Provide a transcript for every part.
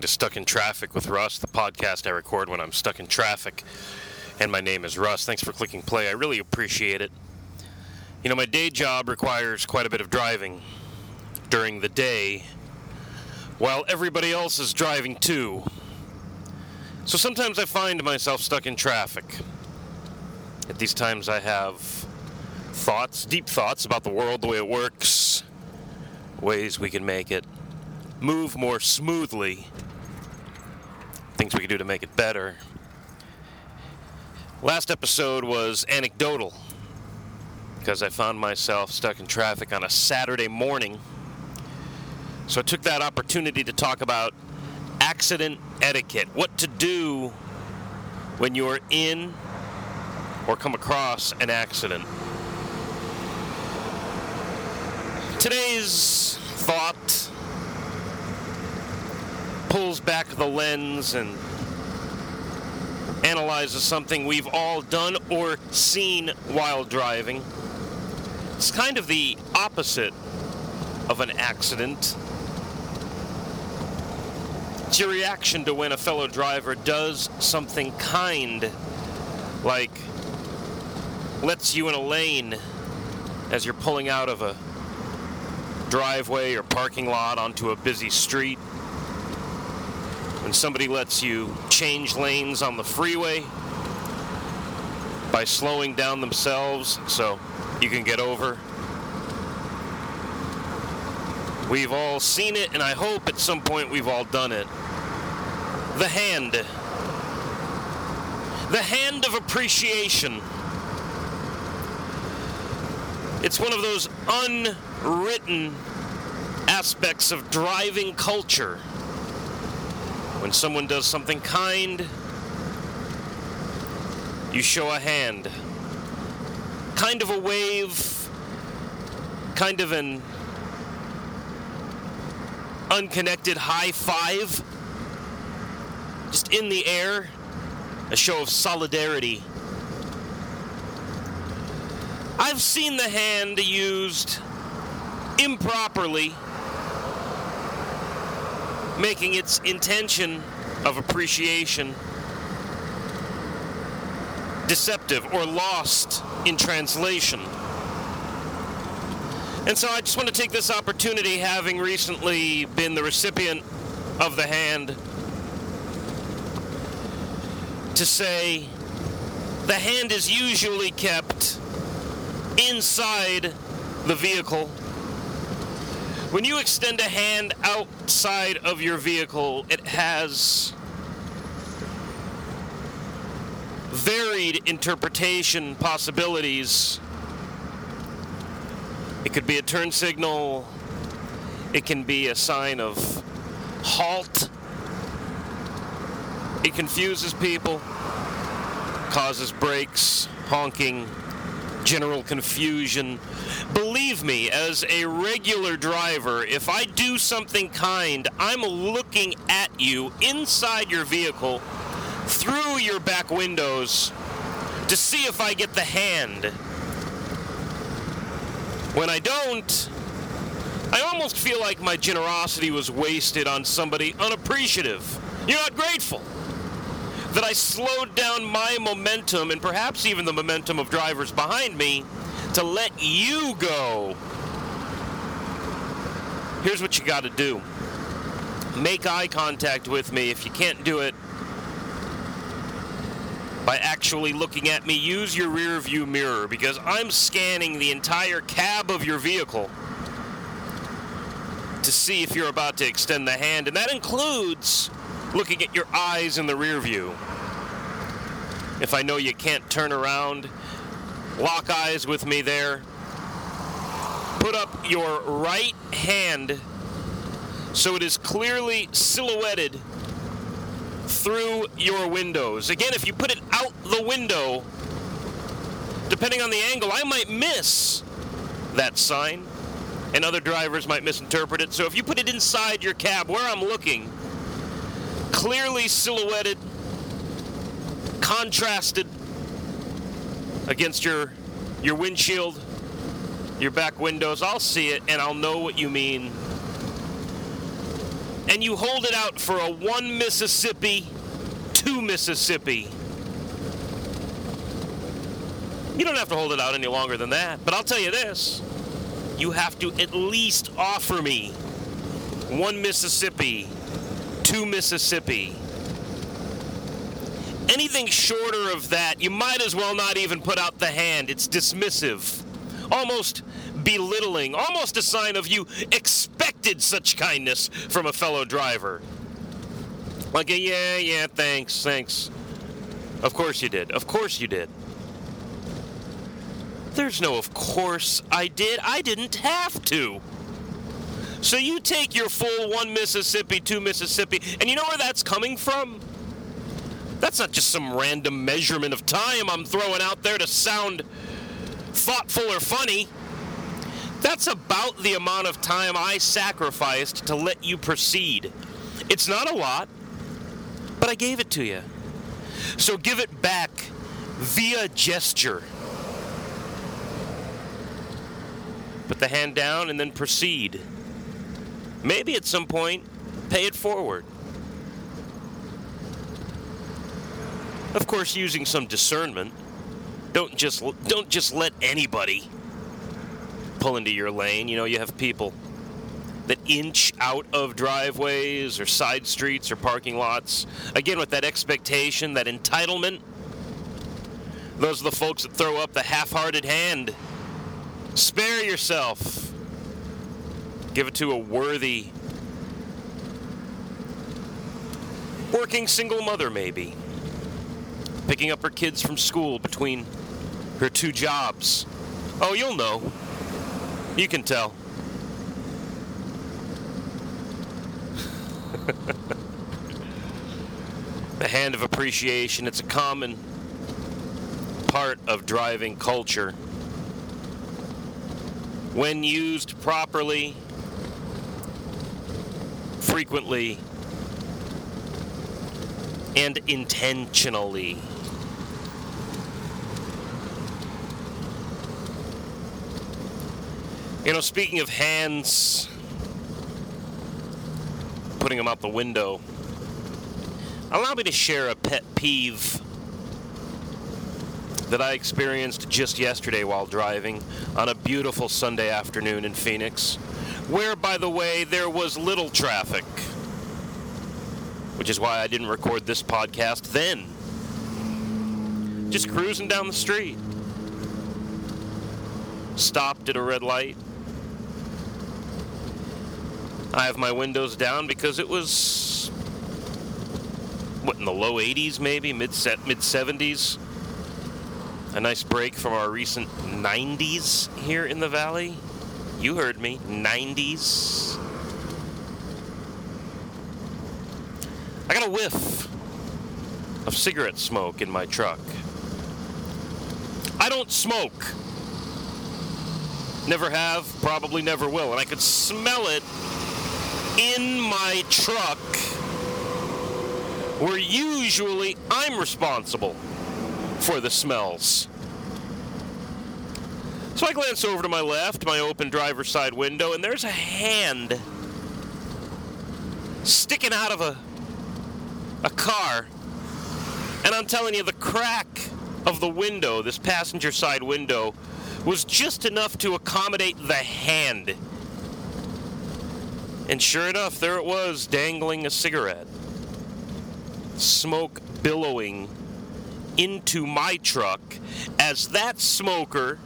listening to Stuck in Traffic with Russ, the podcast I record when I'm stuck in traffic. And my name is Russ. Thanks for clicking play. I really appreciate it. You know, my day job requires quite a bit of driving during the day while everybody else is driving too. So sometimes I find myself stuck in traffic. At these times, I have thoughts, deep thoughts about the world, the way it works, ways we can make it move more smoothly, things we can do to make it better. Last episode was anecdotal because I found myself stuck in traffic on a Saturday morning. So I took that opportunity to talk about accident etiquette, what to do when you're in or come across an accident. Today's thought pulls back the lens and analyzes something we've all done or seen while driving. It's kind of the opposite of an accident. It's your reaction to when a fellow driver does something kind, like lets you in a lane as you're pulling out of a driveway or parking lot onto a busy street when somebody lets you change lanes on the freeway by slowing down themselves so you can get over. We've all seen it, and I hope at some point we've all done it. The hand. The hand of appreciation. It's one of those unwritten aspects of driving culture when someone does something kind, you show a hand. Kind of a wave, kind of an unconnected high five, just in the air, a show of solidarity. I've seen the hand used improperly making its intention of appreciation deceptive or lost in translation. And so I just want to take this opportunity, having recently been the recipient of the hand, to say the hand is usually kept inside the vehicle when you extend a hand outside of your vehicle, it has varied interpretation possibilities. It could be a turn signal, it can be a sign of halt. It confuses people, causes brakes, honking, general confusion. Believe me, as a regular driver, if I do something kind, I'm looking at you inside your vehicle through your back windows to see if I get the hand. When I don't, I almost feel like my generosity was wasted on somebody unappreciative. You're not grateful that I slowed down my momentum and perhaps even the momentum of drivers behind me to let you go. Here's what you got to do make eye contact with me. If you can't do it by actually looking at me, use your rear view mirror because I'm scanning the entire cab of your vehicle to see if you're about to extend the hand, and that includes looking at your eyes in the rear view. If I know you can't turn around, lock eyes with me there. Put up your right hand so it is clearly silhouetted through your windows. Again, if you put it out the window, depending on the angle, I might miss that sign, and other drivers might misinterpret it. So if you put it inside your cab where I'm looking, clearly silhouetted, contrasted against your your windshield, your back windows, I'll see it and I'll know what you mean. and you hold it out for a one Mississippi, two Mississippi. You don't have to hold it out any longer than that, but I'll tell you this you have to at least offer me one Mississippi, two Mississippi. Anything shorter of that, you might as well not even put out the hand. It's dismissive, almost belittling, almost a sign of you expected such kindness from a fellow driver. Like, a, yeah, yeah, thanks, thanks. Of course you did. Of course you did. There's no of course I did. I didn't have to. So you take your full one Mississippi, two Mississippi, and you know where that's coming from? That's not just some random measurement of time I'm throwing out there to sound thoughtful or funny. That's about the amount of time I sacrificed to let you proceed. It's not a lot, but I gave it to you. So give it back via gesture. Put the hand down and then proceed. Maybe at some point, pay it forward. Of course, using some discernment. Don't just don't just let anybody pull into your lane. You know, you have people that inch out of driveways or side streets or parking lots. Again, with that expectation, that entitlement. Those are the folks that throw up the half hearted hand. Spare yourself. Give it to a worthy, working single mother, maybe. Picking up her kids from school between her two jobs. Oh, you'll know. You can tell. the hand of appreciation, it's a common part of driving culture. When used properly, frequently, and intentionally. You know, speaking of hands, putting them out the window, allow me to share a pet peeve that I experienced just yesterday while driving on a beautiful Sunday afternoon in Phoenix, where, by the way, there was little traffic, which is why I didn't record this podcast then. Just cruising down the street. Stopped at a red light I have my windows down because it was what in the low 80s maybe mid set mid 70s a nice break from our recent 90s here in the valley you heard me 90s i got a whiff of cigarette smoke in my truck. I don't smoke. Never have probably never will and i could smell it in my truck where usually I'm responsible for the smells. So I glance over to my left, my open driver's side window, and there's a hand sticking out of a, a car. And I'm telling you, the crack of the window, this passenger side window, was just enough to accommodate the hand and sure enough, there it was, dangling a cigarette. Smoke billowing into my truck as that smoker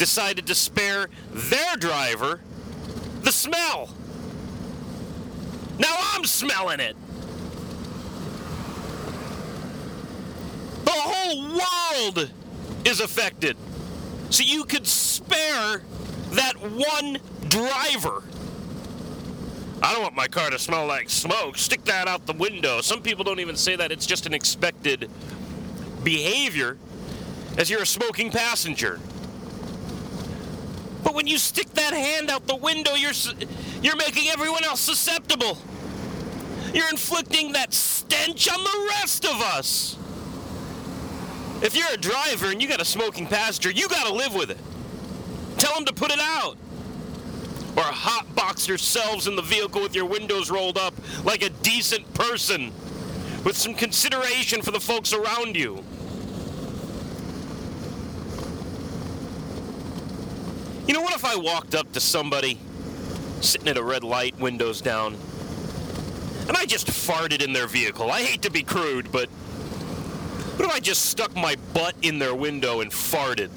decided to spare their driver the smell. Now I'm smelling it. The whole world is affected. So you could spare that one driver. I don't want my car to smell like smoke. Stick that out the window. Some people don't even say that. It's just an expected behavior as you're a smoking passenger. But when you stick that hand out the window, you're you're making everyone else susceptible. You're inflicting that stench on the rest of us. If you're a driver and you got a smoking passenger, you got to live with it. Tell them to put it out. Or a hot box box yourselves in the vehicle with your windows rolled up like a decent person with some consideration for the folks around you. You know, what if I walked up to somebody sitting at a red light, windows down, and I just farted in their vehicle? I hate to be crude, but what if I just stuck my butt in their window and farted?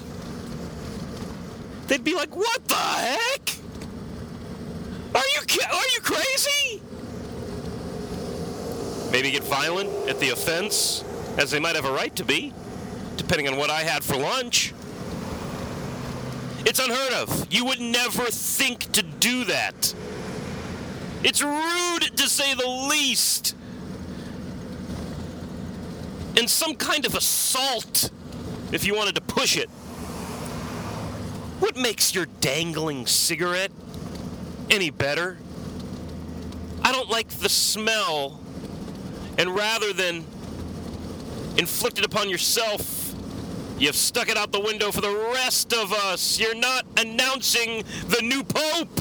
They'd be like, "What the heck? Are you are you crazy?" Maybe get violent at the offense, as they might have a right to be, depending on what I had for lunch. It's unheard of. You would never think to do that. It's rude to say the least. And some kind of assault, if you wanted to push it. What makes your dangling cigarette any better? I don't like the smell. And rather than inflict it upon yourself, You've stuck it out the window for the rest of us. You're not announcing the new pope.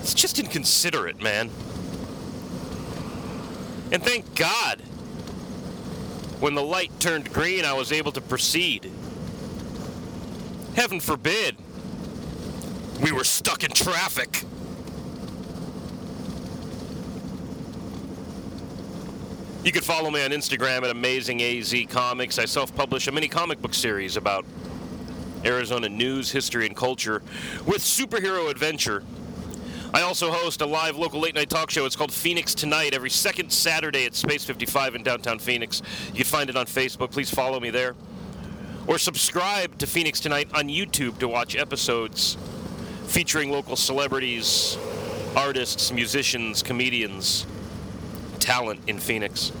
It's just inconsiderate, man. And thank God, when the light turned green, I was able to proceed. Heaven forbid, we were stuck in traffic. You can follow me on Instagram at AmazingAZ Comics. I self publish a mini comic book series about Arizona news, history, and culture with superhero adventure. I also host a live local late night talk show. It's called Phoenix Tonight every second Saturday at Space 55 in downtown Phoenix. You can find it on Facebook. Please follow me there. Or subscribe to Phoenix Tonight on YouTube to watch episodes featuring local celebrities, artists, musicians, comedians talent in Phoenix.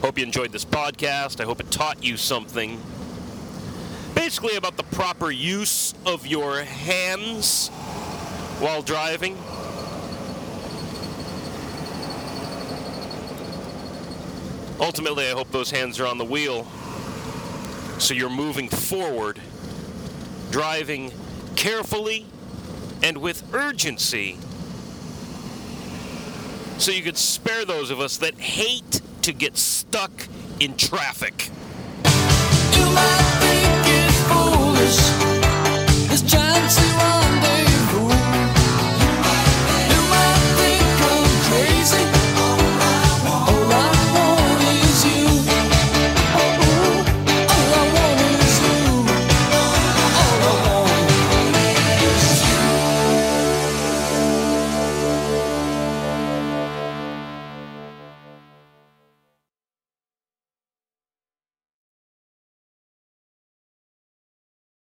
Hope you enjoyed this podcast. I hope it taught you something. Basically, about the proper use of your hands while driving. Ultimately, I hope those hands are on the wheel so you're moving forward, driving carefully and with urgency so you could spare those of us that hate to get stuck in traffic. You might think it's foolish,